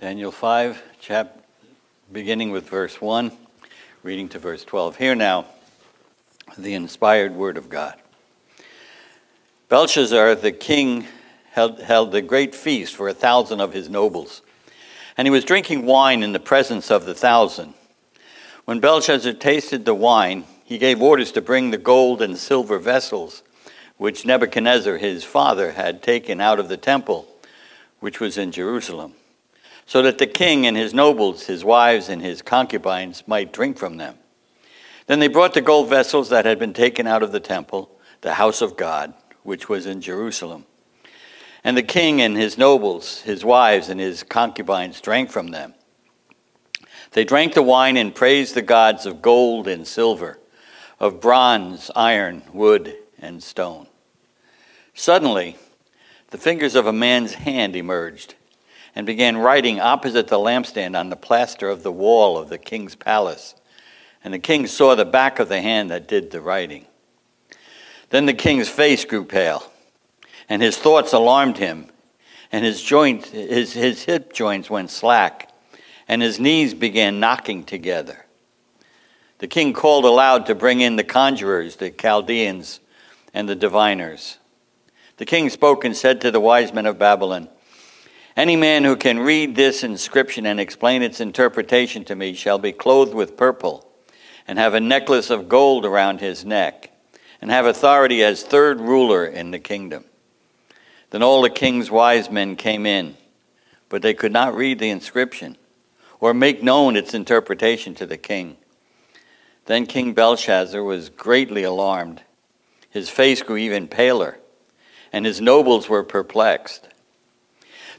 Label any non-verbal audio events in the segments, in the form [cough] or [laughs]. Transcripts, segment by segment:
Daniel 5, chap, beginning with verse 1, reading to verse 12. Here now, the inspired word of God. Belshazzar, the king, held, held a great feast for a thousand of his nobles, and he was drinking wine in the presence of the thousand. When Belshazzar tasted the wine, he gave orders to bring the gold and silver vessels which Nebuchadnezzar his father had taken out of the temple, which was in Jerusalem, so that the king and his nobles, his wives, and his concubines might drink from them. Then they brought the gold vessels that had been taken out of the temple, the house of God, which was in Jerusalem. And the king and his nobles, his wives, and his concubines drank from them. They drank the wine and praised the gods of gold and silver, of bronze, iron, wood, and stone. Suddenly, the fingers of a man's hand emerged and began writing opposite the lampstand on the plaster of the wall of the king's palace. And the king saw the back of the hand that did the writing. Then the king's face grew pale, and his thoughts alarmed him, and his joint, his, his hip joints went slack, and his knees began knocking together. The king called aloud to bring in the conjurers, the Chaldeans, and the diviners. The king spoke and said to the wise men of Babylon, Any man who can read this inscription and explain its interpretation to me shall be clothed with purple, and have a necklace of gold around his neck, and have authority as third ruler in the kingdom. Then all the king's wise men came in, but they could not read the inscription or make known its interpretation to the king. Then King Belshazzar was greatly alarmed. His face grew even paler and his nobles were perplexed.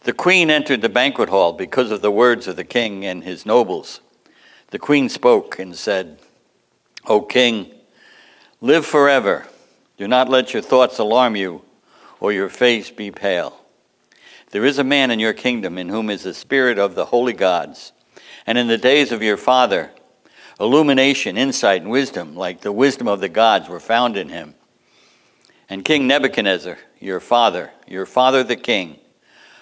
The queen entered the banquet hall because of the words of the king and his nobles. The queen spoke and said, O king, live forever. Do not let your thoughts alarm you, or your face be pale. There is a man in your kingdom in whom is the spirit of the holy gods, and in the days of your father, illumination, insight, and wisdom, like the wisdom of the gods, were found in him. And King Nebuchadnezzar, your father, your father the king,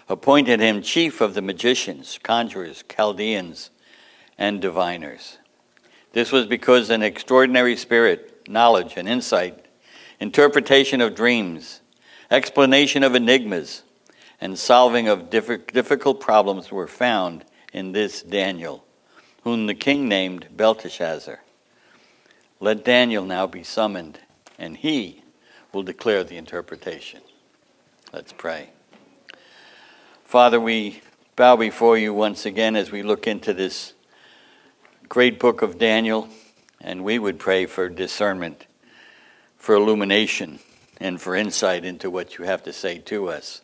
appointed him chief of the magicians, conjurers, Chaldeans, and diviners. This was because an extraordinary spirit, knowledge, and insight, interpretation of dreams, explanation of enigmas, and solving of difficult problems were found in this Daniel, whom the king named Belteshazzar. Let Daniel now be summoned, and he will declare the interpretation. Let's pray. Father, we bow before you once again as we look into this great book of Daniel, and we would pray for discernment, for illumination, and for insight into what you have to say to us.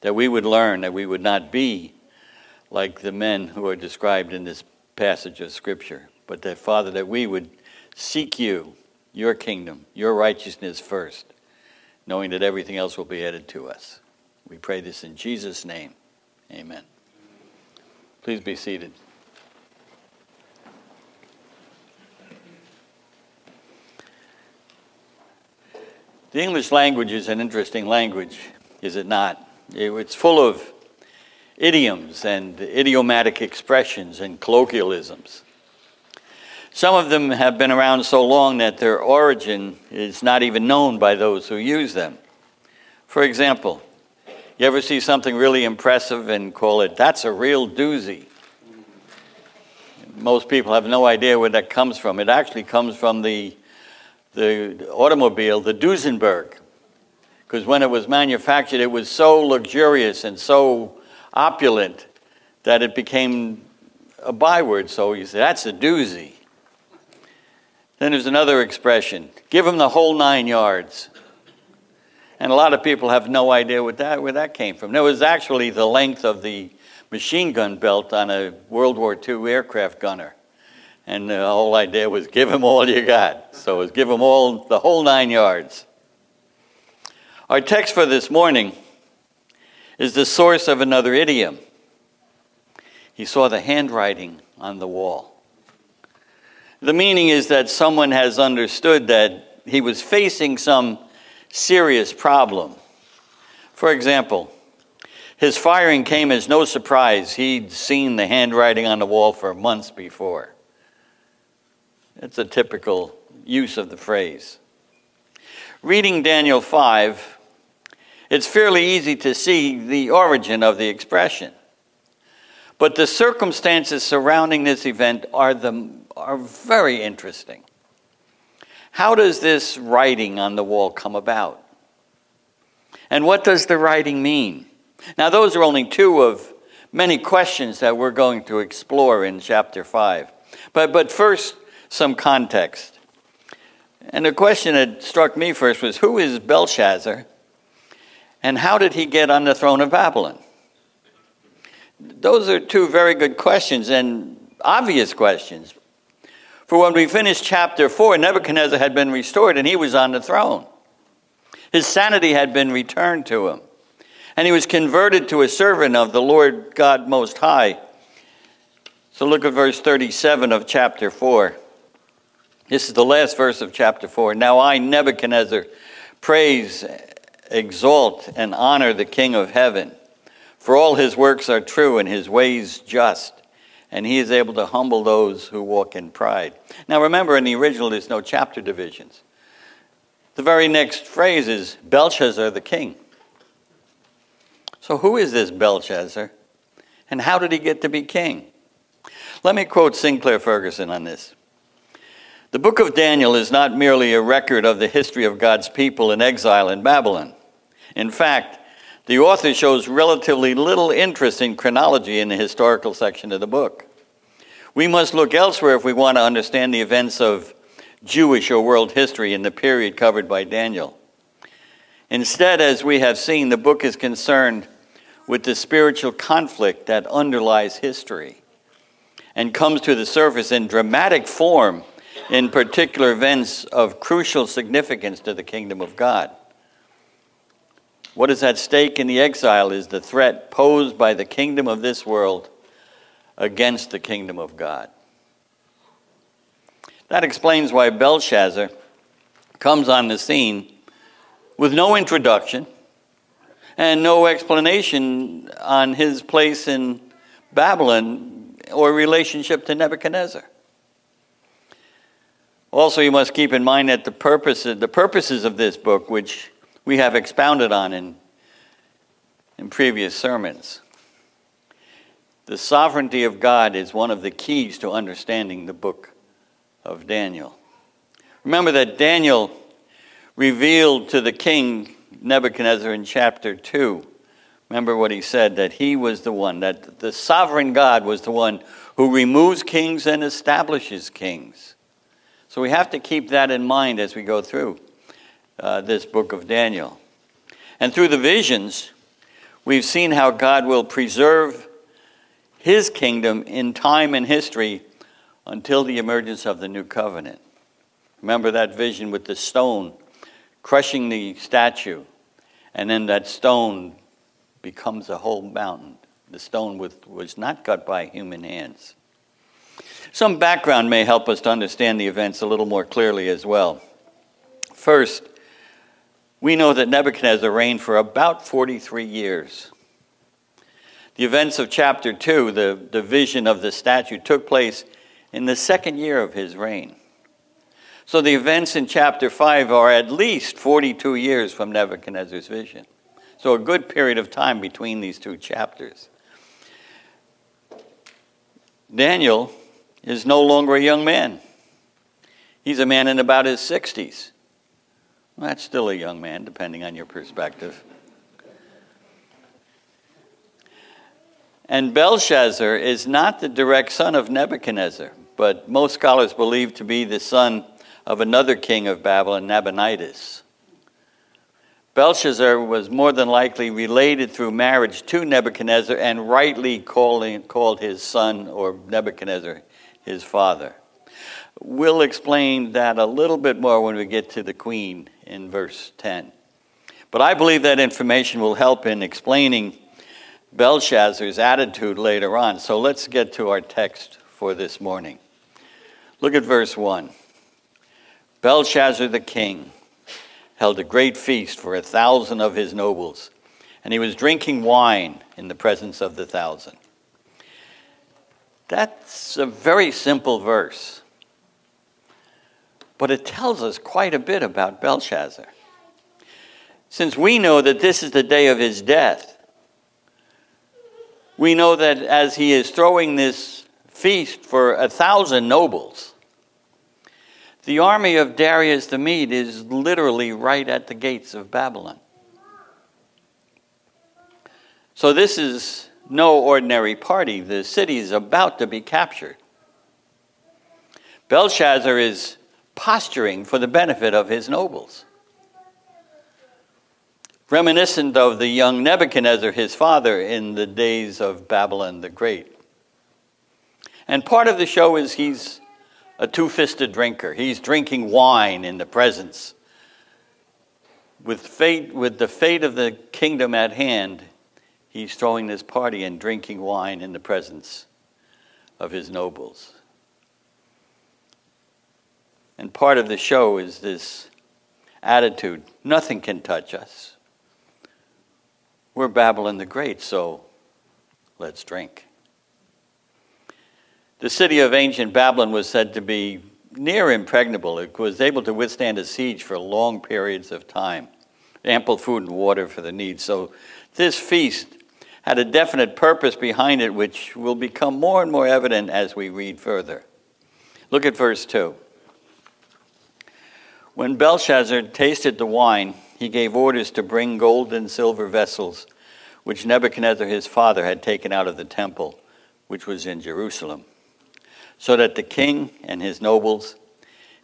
That we would learn, that we would not be like the men who are described in this passage of Scripture, but that, Father, that we would seek you your kingdom, your righteousness first, knowing that everything else will be added to us. We pray this in Jesus' name. Amen. Please be seated. The English language is an interesting language, is it not? It's full of idioms and idiomatic expressions and colloquialisms. Some of them have been around so long that their origin is not even known by those who use them. For example, you ever see something really impressive and call it, that's a real doozy? Most people have no idea where that comes from. It actually comes from the, the automobile, the Duesenberg. Because when it was manufactured, it was so luxurious and so opulent that it became a byword. So you say, that's a doozy. Then there's another expression give them the whole nine yards. And a lot of people have no idea what that, where that came from. It was actually the length of the machine gun belt on a World War II aircraft gunner. And the whole idea was give them all you got. So it was give them all the whole nine yards. Our text for this morning is the source of another idiom. He saw the handwriting on the wall. The meaning is that someone has understood that he was facing some serious problem. For example, His firing came as no surprise. He'd seen the handwriting on the wall for months before. It's a typical use of the phrase. Reading Daniel 5, it's fairly easy to see the origin of the expression. But the circumstances surrounding this event are, the, are very interesting. How does this writing on the wall come about? And what does the writing mean? Now, those are only two of many questions that we're going to explore in chapter 5. But, but first, some context. And the question that struck me first was who is Belshazzar and how did he get on the throne of Babylon? Those are two very good questions and obvious questions. For when we finished chapter 4, Nebuchadnezzar had been restored and he was on the throne. His sanity had been returned to him. And he was converted to a servant of the Lord God Most High. So look at verse 37 of chapter 4. This is the last verse of chapter 4. Now I, Nebuchadnezzar, praise, exalt, and honor the King of heaven. For all his works are true and his ways just, and he is able to humble those who walk in pride. Now remember, in the original, there's no chapter divisions. The very next phrase is Belshazzar the king. So, who is this Belshazzar? And how did he get to be king? Let me quote Sinclair Ferguson on this. The book of Daniel is not merely a record of the history of God's people in exile in Babylon. In fact, the author shows relatively little interest in chronology in the historical section of the book. We must look elsewhere if we want to understand the events of Jewish or world history in the period covered by Daniel. Instead, as we have seen, the book is concerned with the spiritual conflict that underlies history and comes to the surface in dramatic form in particular events of crucial significance to the kingdom of God. What is at stake in the exile is the threat posed by the kingdom of this world against the kingdom of God. That explains why Belshazzar comes on the scene with no introduction and no explanation on his place in Babylon or relationship to Nebuchadnezzar. Also, you must keep in mind that the purposes, the purposes of this book, which we have expounded on in, in previous sermons, the sovereignty of God is one of the keys to understanding the book of Daniel. Remember that Daniel revealed to the king Nebuchadnezzar in chapter 2. Remember what he said that he was the one, that the sovereign God was the one who removes kings and establishes kings. So we have to keep that in mind as we go through uh, this book of Daniel. And through the visions, we've seen how God will preserve his kingdom in time and history until the emergence of the new covenant. Remember that vision with the stone crushing the statue, and then that stone becomes a whole mountain. The stone was not cut by human hands. Some background may help us to understand the events a little more clearly as well. First, we know that Nebuchadnezzar reigned for about 43 years. The events of chapter 2, the, the vision of the statue, took place in the second year of his reign. So the events in chapter 5 are at least 42 years from Nebuchadnezzar's vision. So a good period of time between these two chapters. Daniel is no longer a young man. He's a man in about his 60s. Well, that's still a young man, depending on your perspective. And Belshazzar is not the direct son of Nebuchadnezzar, but most scholars believe to be the son of another king of Babylon, Nabonidus. Belshazzar was more than likely related through marriage to Nebuchadnezzar and rightly calling, called his son or Nebuchadnezzar his father. We'll explain that a little bit more when we get to the queen in verse 10. But I believe that information will help in explaining Belshazzar's attitude later on. So let's get to our text for this morning. Look at verse 1. Belshazzar the king held a great feast for a thousand of his nobles and he was drinking wine in the presence of the thousand. That's a very simple verse, but it tells us quite a bit about Belshazzar. Since we know that this is the day of his death, we know that as he is throwing this feast for a thousand nobles, the army of Darius the Mede is literally right at the gates of Babylon. So, this is no ordinary party. The city is about to be captured. Belshazzar is posturing for the benefit of his nobles. Reminiscent of the young Nebuchadnezzar, his father, in the days of Babylon the Great. And part of the show is he's a two fisted drinker. He's drinking wine in the presence. With, fate, with the fate of the kingdom at hand, he's throwing this party and drinking wine in the presence of his nobles. And part of the show is this attitude nothing can touch us. We're Babylon the Great, so let's drink. The city of ancient Babylon was said to be near impregnable. It was able to withstand a siege for long periods of time, ample food and water for the needs. So this feast had a definite purpose behind it, which will become more and more evident as we read further. Look at verse 2. When Belshazzar tasted the wine, he gave orders to bring gold and silver vessels, which Nebuchadnezzar his father had taken out of the temple, which was in Jerusalem so that the king and his nobles,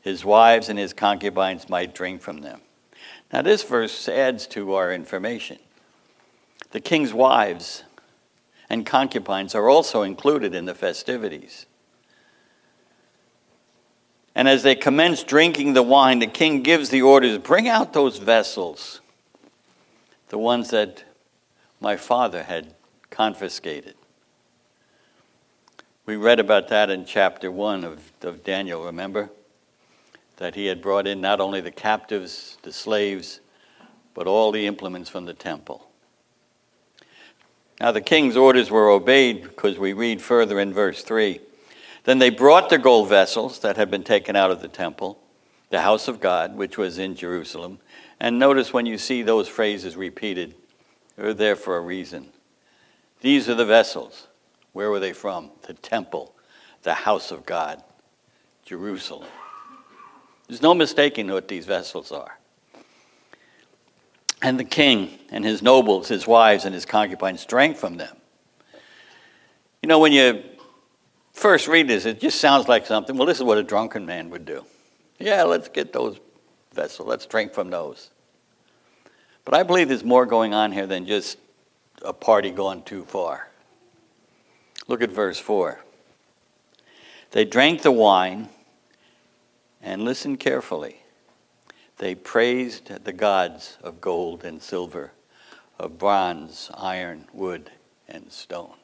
his wives, and his concubines might drink from them. Now, this verse adds to our information. The king's wives and concubines are also included in the festivities. And as they commence drinking the wine, the king gives the orders bring out those vessels, the ones that my father had confiscated. We read about that in chapter 1 of, of Daniel, remember? That he had brought in not only the captives, the slaves, but all the implements from the temple. Now, the king's orders were obeyed because we read further in verse 3. Then they brought the gold vessels that had been taken out of the temple, the house of God, which was in Jerusalem. And notice when you see those phrases repeated, they're there for a reason. These are the vessels where were they from? The temple, the house of God, Jerusalem. There's no mistaking what these vessels are. And the king and his nobles, his wives, and his concubines drank from them. You know, when you first read this, it just sounds like something. Well, this is what a drunken man would do. Yeah, let's get those vessels, let's drink from those. But I believe there's more going on here than just a party gone too far. Look at verse 4. They drank the wine and listen carefully. They praised the gods of gold and silver, of bronze, iron, wood, and stone.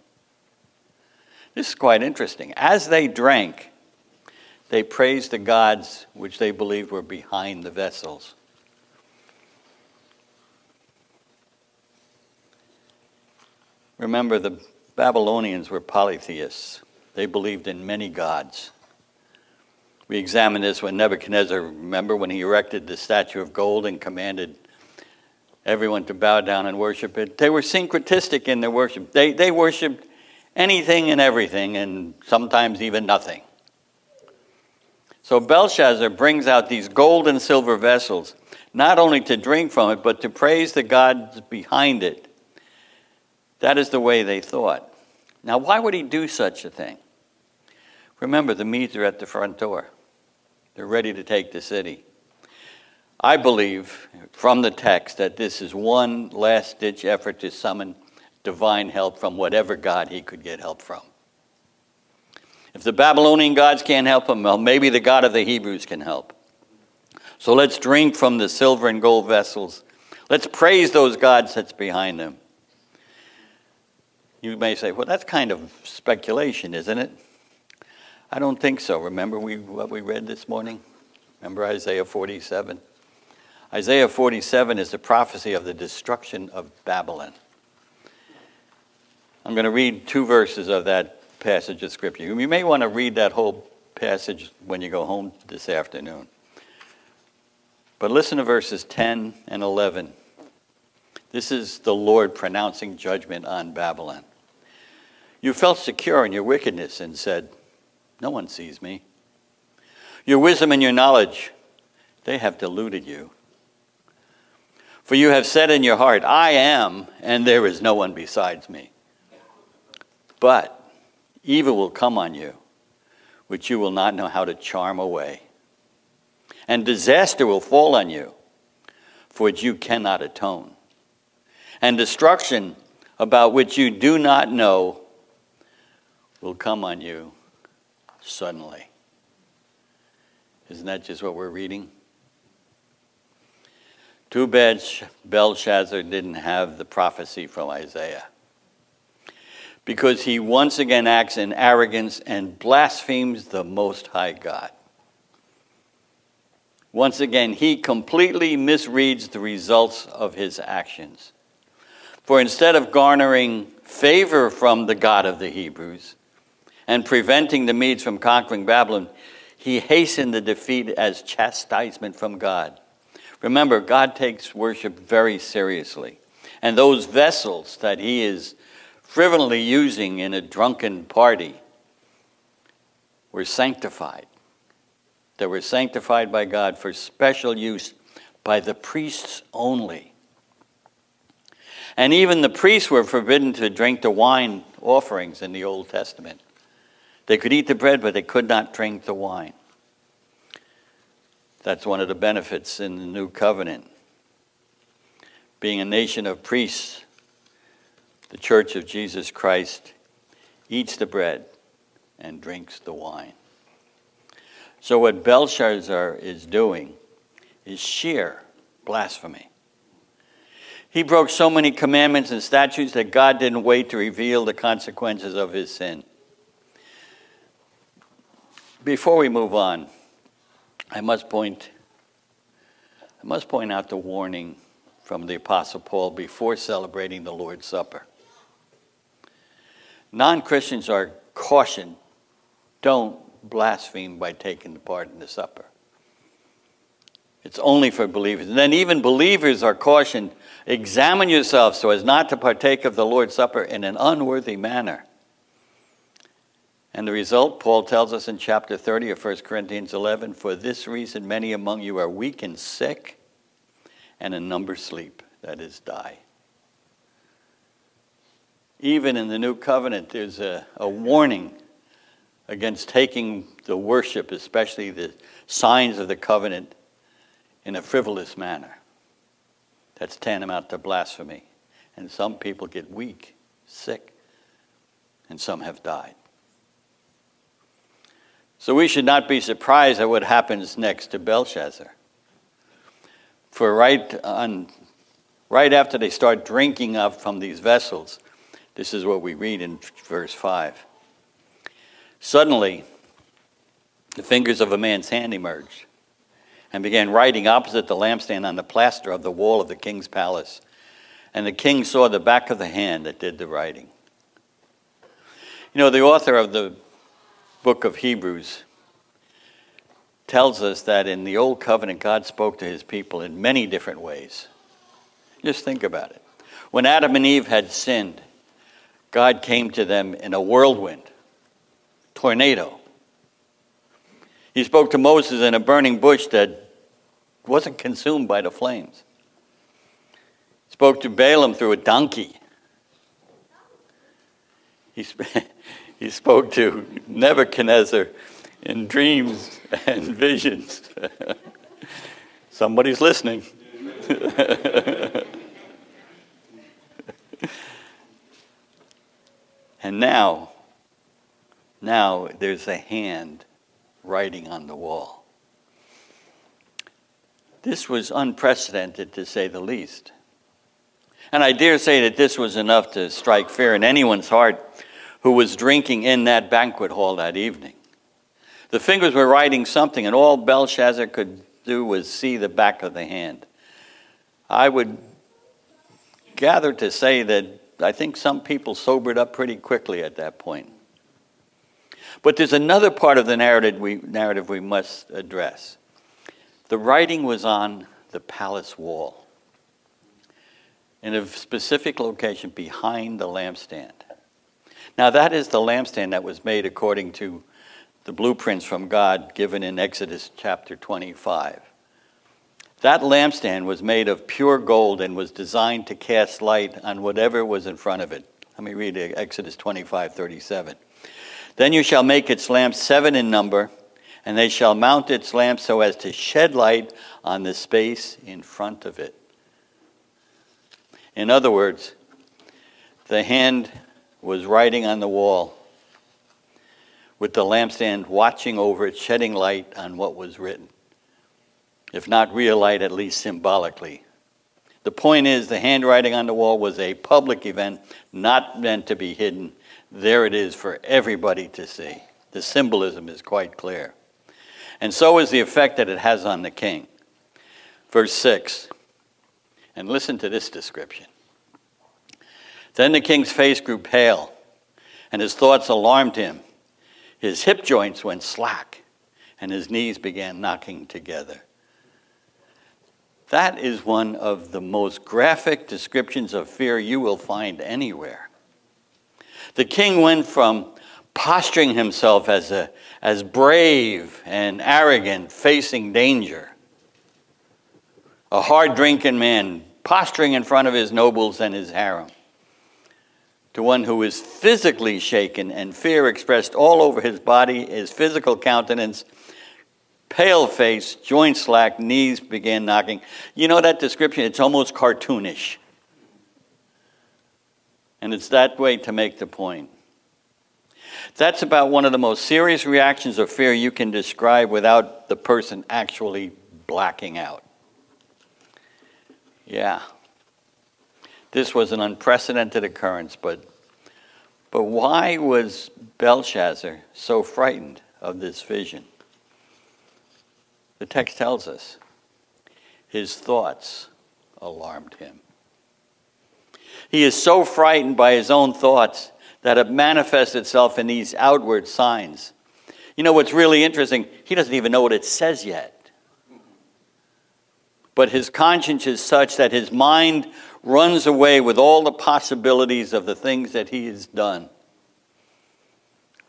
This is quite interesting. As they drank, they praised the gods which they believed were behind the vessels. Remember, the Babylonians were polytheists. They believed in many gods. We examined this when Nebuchadnezzar, remember when he erected the statue of gold and commanded everyone to bow down and worship it? They were syncretistic in their worship. They, they worshiped anything and everything, and sometimes even nothing. So Belshazzar brings out these gold and silver vessels, not only to drink from it, but to praise the gods behind it that is the way they thought. Now, why would he do such a thing? Remember, the Medes are at the front door, they're ready to take the city. I believe from the text that this is one last ditch effort to summon divine help from whatever God he could get help from. If the Babylonian gods can't help him, well, maybe the God of the Hebrews can help. So let's drink from the silver and gold vessels. Let's praise those gods that's behind them. You may say, well, that's kind of speculation, isn't it? I don't think so. Remember we, what we read this morning? Remember Isaiah 47? Isaiah 47 is the prophecy of the destruction of Babylon. I'm going to read two verses of that passage of Scripture. You may want to read that whole passage when you go home this afternoon. But listen to verses 10 and 11. This is the Lord pronouncing judgment on Babylon. You felt secure in your wickedness and said, No one sees me. Your wisdom and your knowledge, they have deluded you. For you have said in your heart, I am, and there is no one besides me. But evil will come on you, which you will not know how to charm away. And disaster will fall on you, for which you cannot atone. And destruction about which you do not know will come on you suddenly. Isn't that just what we're reading? Too bad Belshazzar didn't have the prophecy from Isaiah. Because he once again acts in arrogance and blasphemes the Most High God. Once again, he completely misreads the results of his actions. For instead of garnering favor from the God of the Hebrews and preventing the Medes from conquering Babylon, he hastened the defeat as chastisement from God. Remember, God takes worship very seriously. And those vessels that he is frivolity using in a drunken party were sanctified. They were sanctified by God for special use by the priests only. And even the priests were forbidden to drink the wine offerings in the Old Testament. They could eat the bread, but they could not drink the wine. That's one of the benefits in the new covenant. Being a nation of priests, the church of Jesus Christ eats the bread and drinks the wine. So, what Belshazzar is doing is sheer blasphemy. He broke so many commandments and statutes that God didn't wait to reveal the consequences of his sin. Before we move on, I must point I must point out the warning from the apostle Paul before celebrating the Lord's Supper. Non-Christians are cautioned don't blaspheme by taking part in the supper. It's only for believers. And then even believers are cautioned examine yourselves so as not to partake of the Lord's Supper in an unworthy manner. And the result, Paul tells us in chapter 30 of 1 Corinthians 11 For this reason, many among you are weak and sick, and a number sleep, that is, die. Even in the new covenant, there's a, a warning against taking the worship, especially the signs of the covenant, in a frivolous manner. That's tantamount to blasphemy. And some people get weak, sick, and some have died. So we should not be surprised at what happens next to Belshazzar. For right, on, right after they start drinking up from these vessels, this is what we read in verse 5. Suddenly, the fingers of a man's hand emerged and began writing opposite the lampstand on the plaster of the wall of the king's palace. And the king saw the back of the hand that did the writing. You know, the author of the book of Hebrews tells us that in the Old Covenant, God spoke to his people in many different ways. Just think about it. When Adam and Eve had sinned, God came to them in a whirlwind, tornado. He spoke to Moses in a burning bush that wasn't consumed by the flames. He spoke to Balaam through a donkey. He, sp- [laughs] he spoke to Nebuchadnezzar in dreams and visions. [laughs] Somebody's listening. [laughs] and now, now there's a hand writing on the wall. This was unprecedented to say the least. And I dare say that this was enough to strike fear in anyone's heart who was drinking in that banquet hall that evening. The fingers were writing something, and all Belshazzar could do was see the back of the hand. I would gather to say that I think some people sobered up pretty quickly at that point. But there's another part of the narrative we, narrative we must address. The writing was on the palace wall in a specific location behind the lampstand. Now, that is the lampstand that was made according to the blueprints from God given in Exodus chapter 25. That lampstand was made of pure gold and was designed to cast light on whatever was in front of it. Let me read Exodus 25 37. Then you shall make its lamps seven in number, and they shall mount its lamps so as to shed light on the space in front of it. In other words, the hand was writing on the wall with the lampstand watching over it, shedding light on what was written. If not real light, at least symbolically. The point is, the handwriting on the wall was a public event, not meant to be hidden. There it is for everybody to see. The symbolism is quite clear. And so is the effect that it has on the king. Verse 6 and listen to this description. Then the king's face grew pale, and his thoughts alarmed him. His hip joints went slack, and his knees began knocking together. That is one of the most graphic descriptions of fear you will find anywhere. The king went from posturing himself as, a, as brave and arrogant, facing danger, a hard drinking man posturing in front of his nobles and his harem, to one who is physically shaken and fear expressed all over his body, his physical countenance, pale face, joints slack, knees began knocking. You know that description? It's almost cartoonish. And it's that way to make the point. That's about one of the most serious reactions of fear you can describe without the person actually blacking out. Yeah. This was an unprecedented occurrence, but, but why was Belshazzar so frightened of this vision? The text tells us his thoughts alarmed him. He is so frightened by his own thoughts that it manifests itself in these outward signs. You know what's really interesting? He doesn't even know what it says yet. But his conscience is such that his mind runs away with all the possibilities of the things that he has done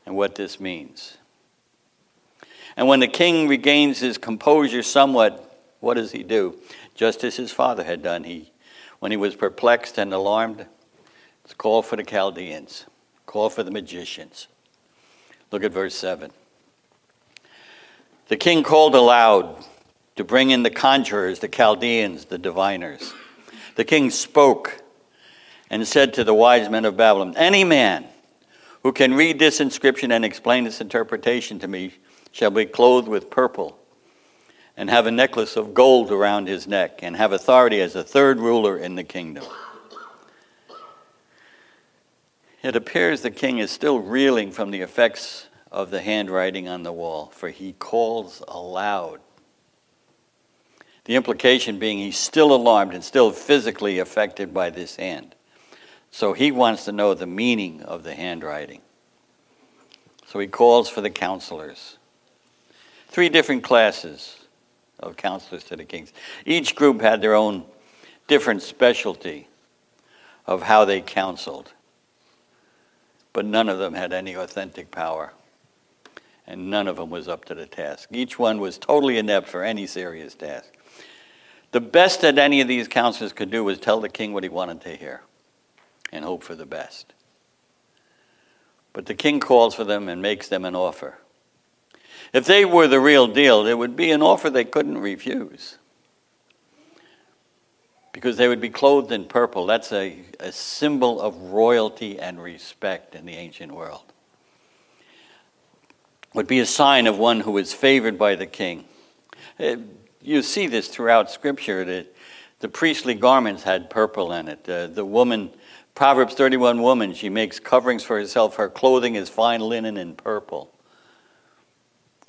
and what this means. And when the king regains his composure somewhat, what does he do? Just as his father had done. He when he was perplexed and alarmed, call for the Chaldeans, call for the magicians. Look at verse 7. The king called aloud to bring in the conjurers, the Chaldeans, the diviners. The king spoke and said to the wise men of Babylon, Any man who can read this inscription and explain its interpretation to me shall be clothed with purple and have a necklace of gold around his neck and have authority as a third ruler in the kingdom. It appears the king is still reeling from the effects of the handwriting on the wall, for he calls aloud. The implication being he's still alarmed and still physically affected by this hand. So he wants to know the meaning of the handwriting. So he calls for the counselors. Three different classes of counselors to the kings. Each group had their own different specialty of how they counseled, but none of them had any authentic power, and none of them was up to the task. Each one was totally inept for any serious task. The best that any of these counselors could do was tell the king what he wanted to hear and hope for the best. But the king calls for them and makes them an offer. If they were the real deal, there would be an offer they couldn't refuse. Because they would be clothed in purple. That's a, a symbol of royalty and respect in the ancient world. Would be a sign of one who is favored by the king. Uh, you see this throughout Scripture. that the priestly garments had purple in it. Uh, the woman, Proverbs 31 woman, she makes coverings for herself. Her clothing is fine linen and purple.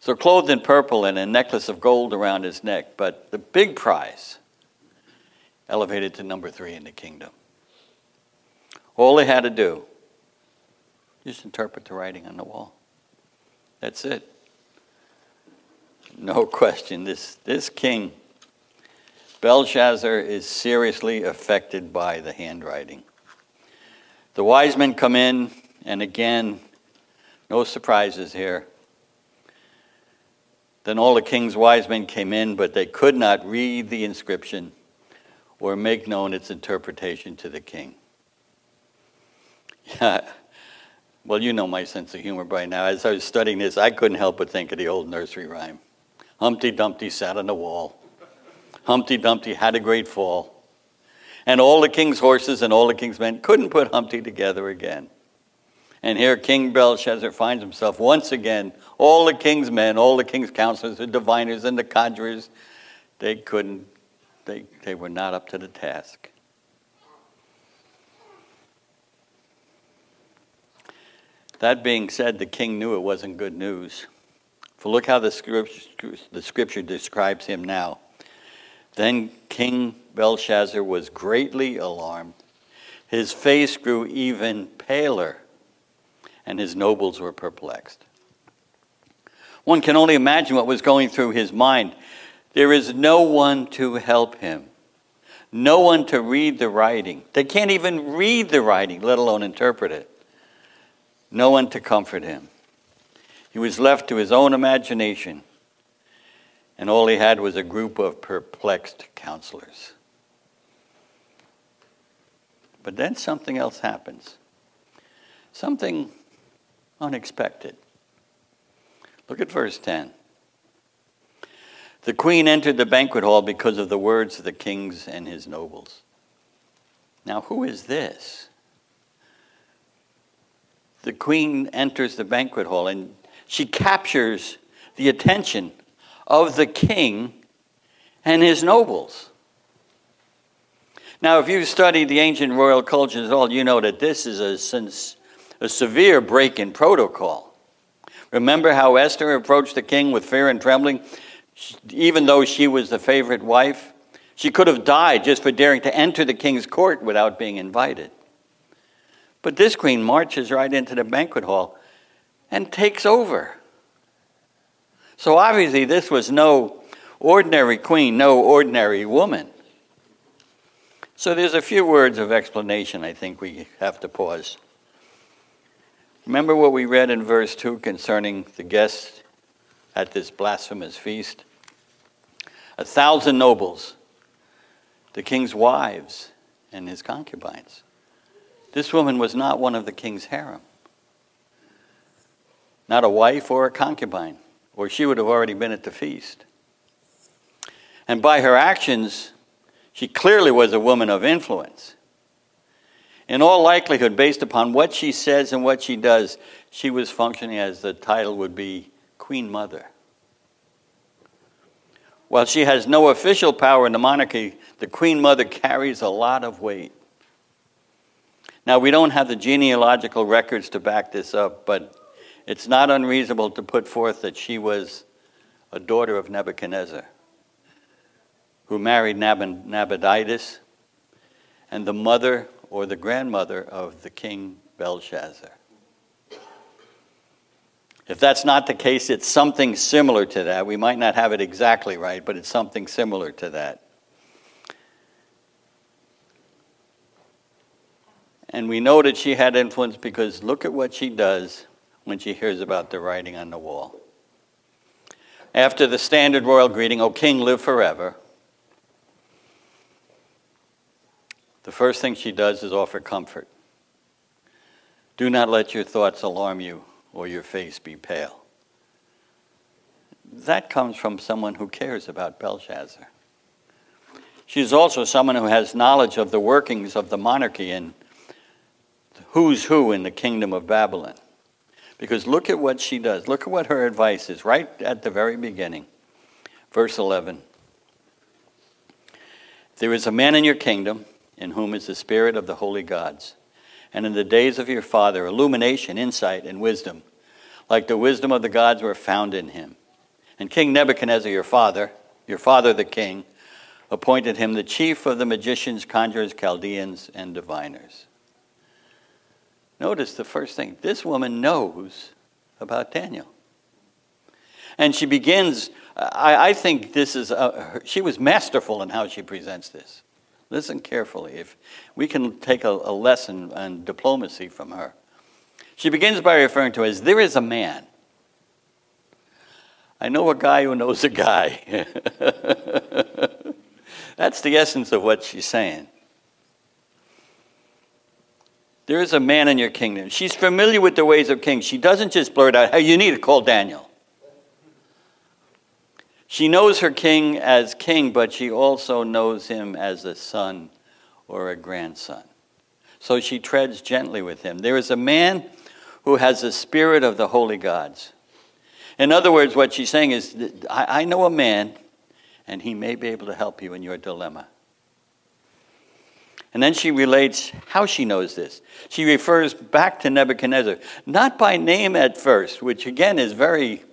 So, clothed in purple and a necklace of gold around his neck. But the big prize elevated to number three in the kingdom. All they had to do, just interpret the writing on the wall. That's it. No [laughs] question. This, this king, Belshazzar, is seriously affected by the handwriting. The wise men come in, and again, no surprises here. Then all the king's wise men came in, but they could not read the inscription or make known its interpretation to the king. [laughs] Yeah. Well, you know my sense of humor by now. As I was studying this, I couldn't help but think of the old nursery rhyme Humpty Dumpty sat on the wall. Humpty Dumpty had a great fall. And all the king's horses and all the king's men couldn't put Humpty together again. And here King Belshazzar finds himself once again, all the king's men, all the king's counselors, the diviners, and the conjurers, they couldn't, they, they were not up to the task. That being said, the king knew it wasn't good news. For look how the scripture, the scripture describes him now. Then King Belshazzar was greatly alarmed. His face grew even paler, and his nobles were perplexed. One can only imagine what was going through his mind. There is no one to help him, no one to read the writing. They can't even read the writing, let alone interpret it. No one to comfort him. He was left to his own imagination, and all he had was a group of perplexed counselors. But then something else happens. Something unexpected. Look at verse 10. The queen entered the banquet hall because of the words of the kings and his nobles. Now, who is this? The queen enters the banquet hall, and she captures the attention of the king and his nobles. Now, if you've studied the ancient royal cultures at all, you know that this is a, a severe break in protocol. Remember how Esther approached the king with fear and trembling, even though she was the favorite wife? She could have died just for daring to enter the king's court without being invited. But this queen marches right into the banquet hall and takes over. So obviously, this was no ordinary queen, no ordinary woman. So there's a few words of explanation I think we have to pause. Remember what we read in verse 2 concerning the guests at this blasphemous feast? A thousand nobles, the king's wives, and his concubines. This woman was not one of the king's harem not a wife or a concubine, or she would have already been at the feast. And by her actions, she clearly was a woman of influence. In all likelihood, based upon what she says and what she does, she was functioning as the title would be Queen Mother. While she has no official power in the monarchy, the Queen Mother carries a lot of weight. Now, we don't have the genealogical records to back this up, but it's not unreasonable to put forth that she was a daughter of Nebuchadnezzar who married Nab- Nabonidus and the mother or the grandmother of the king Belshazzar. If that's not the case, it's something similar to that. We might not have it exactly right, but it's something similar to that. And we know that she had influence because look at what she does when she hears about the writing on the wall. After the standard royal greeting, O king, live forever, the first thing she does is offer comfort. Do not let your thoughts alarm you or your face be pale. That comes from someone who cares about Belshazzar. She's also someone who has knowledge of the workings of the monarchy and who's who in the kingdom of Babylon. Because look at what she does. Look at what her advice is right at the very beginning. Verse 11 There is a man in your kingdom in whom is the spirit of the holy gods. And in the days of your father, illumination, insight, and wisdom, like the wisdom of the gods, were found in him. And King Nebuchadnezzar, your father, your father the king, appointed him the chief of the magicians, conjurers, Chaldeans, and diviners. Notice the first thing this woman knows about Daniel. And she begins, I, I think this is, a, she was masterful in how she presents this. Listen carefully. If we can take a, a lesson on diplomacy from her. She begins by referring to as there is a man. I know a guy who knows a guy. [laughs] That's the essence of what she's saying. There is a man in your kingdom. She's familiar with the ways of kings. She doesn't just blurt out, hey, you need to call Daniel. She knows her king as king, but she also knows him as a son or a grandson. So she treads gently with him. There is a man who has the spirit of the holy gods. In other words, what she's saying is, I, know a man, and he may be able to help you in your dilemma. And then she relates how she knows this. She refers back to Nebuchadnezzar, not by name at first, which again is very,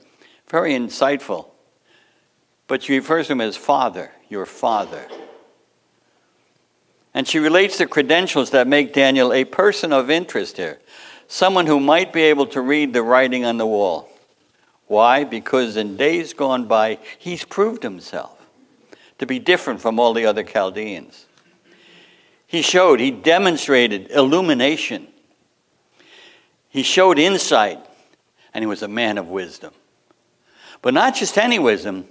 very insightful, but she refers to him as Father, your Father. And she relates the credentials that make Daniel a person of interest here, someone who might be able to read the writing on the wall. Why? Because in days gone by, he's proved himself to be different from all the other Chaldeans. He showed, he demonstrated illumination. He showed insight, and he was a man of wisdom. But not just any wisdom,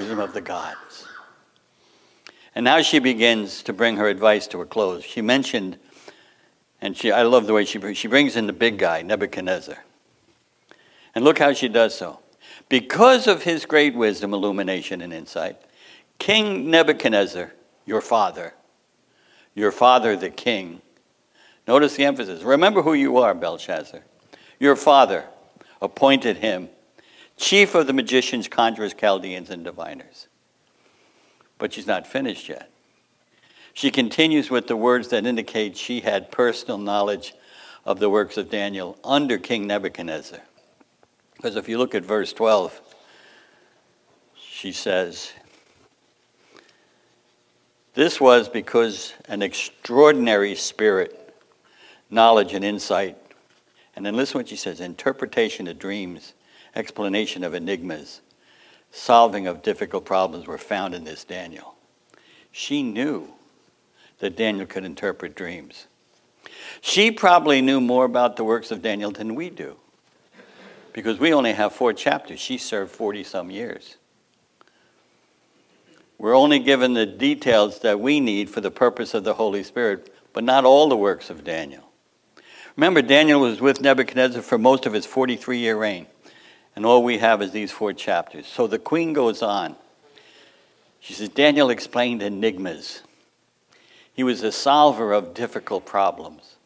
wisdom of the gods. And now she begins to bring her advice to a close. She mentioned, and she, I love the way she, she brings in the big guy, Nebuchadnezzar. And look how she does so. Because of his great wisdom, illumination, and insight, King Nebuchadnezzar, your father, your father the king. Notice the emphasis. Remember who you are, Belshazzar. Your father appointed him chief of the magicians, conjurers, Chaldeans, and diviners. But she's not finished yet. She continues with the words that indicate she had personal knowledge of the works of Daniel under King Nebuchadnezzar. Because if you look at verse 12, she says, this was because an extraordinary spirit, knowledge, and insight. And then listen what she says interpretation of dreams, explanation of enigmas, solving of difficult problems were found in this Daniel. She knew that Daniel could interpret dreams. She probably knew more about the works of Daniel than we do because we only have four chapters. She served 40 some years. We're only given the details that we need for the purpose of the Holy Spirit, but not all the works of Daniel. Remember, Daniel was with Nebuchadnezzar for most of his 43 year reign, and all we have is these four chapters. So the queen goes on. She says, Daniel explained enigmas. He was a solver of difficult problems.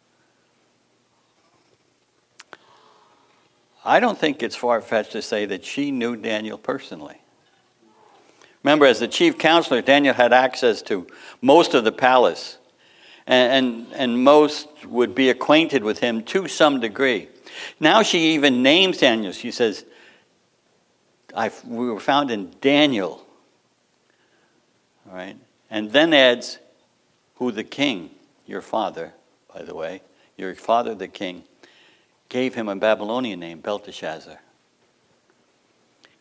I don't think it's far fetched to say that she knew Daniel personally. Remember, as the chief counselor, Daniel had access to most of the palace, and, and, and most would be acquainted with him to some degree. Now she even names Daniel. She says, I, we were found in Daniel. All right? And then adds, who the king, your father, by the way, your father the king, gave him a Babylonian name, Belteshazzar.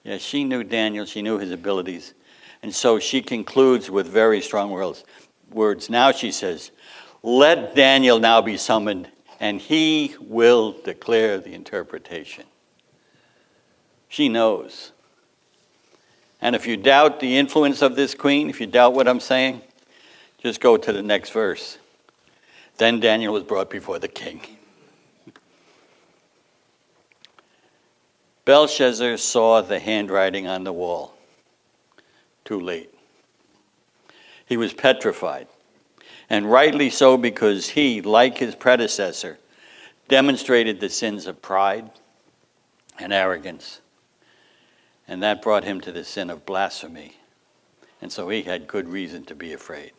Yes, she knew Daniel, she knew his abilities. And so she concludes with very strong words. words. Now she says, Let Daniel now be summoned, and he will declare the interpretation. She knows. And if you doubt the influence of this queen, if you doubt what I'm saying, just go to the next verse. Then Daniel was brought before the king. Belshazzar saw the handwriting on the wall too late. He was petrified, and rightly so because he, like his predecessor, demonstrated the sins of pride and arrogance. And that brought him to the sin of blasphemy. And so he had good reason to be afraid.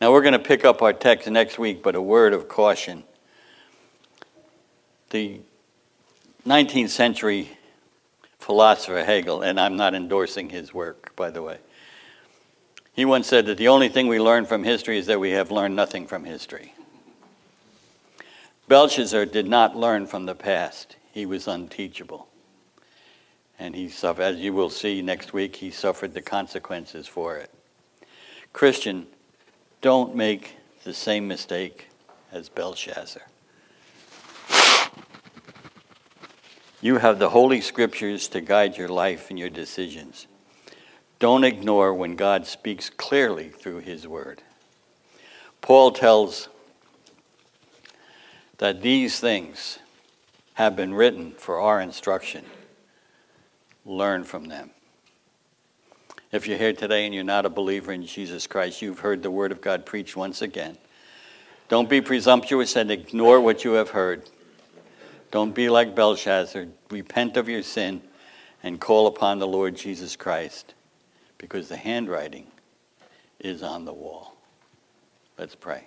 Now we're going to pick up our text next week, but a word of caution. The 19th century philosopher Hegel, and I'm not endorsing his work, by the way, He once said that the only thing we learn from history is that we have learned nothing from history. Belshazzar did not learn from the past. He was unteachable. And he suffered, as you will see next week, he suffered the consequences for it. Christian, don't make the same mistake as Belshazzar. You have the Holy Scriptures to guide your life and your decisions. Don't ignore when God speaks clearly through His Word. Paul tells that these things have been written for our instruction. Learn from them. If you're here today and you're not a believer in Jesus Christ, you've heard the Word of God preached once again. Don't be presumptuous and ignore what you have heard. Don't be like Belshazzar. Repent of your sin and call upon the Lord Jesus Christ because the handwriting is on the wall. Let's pray.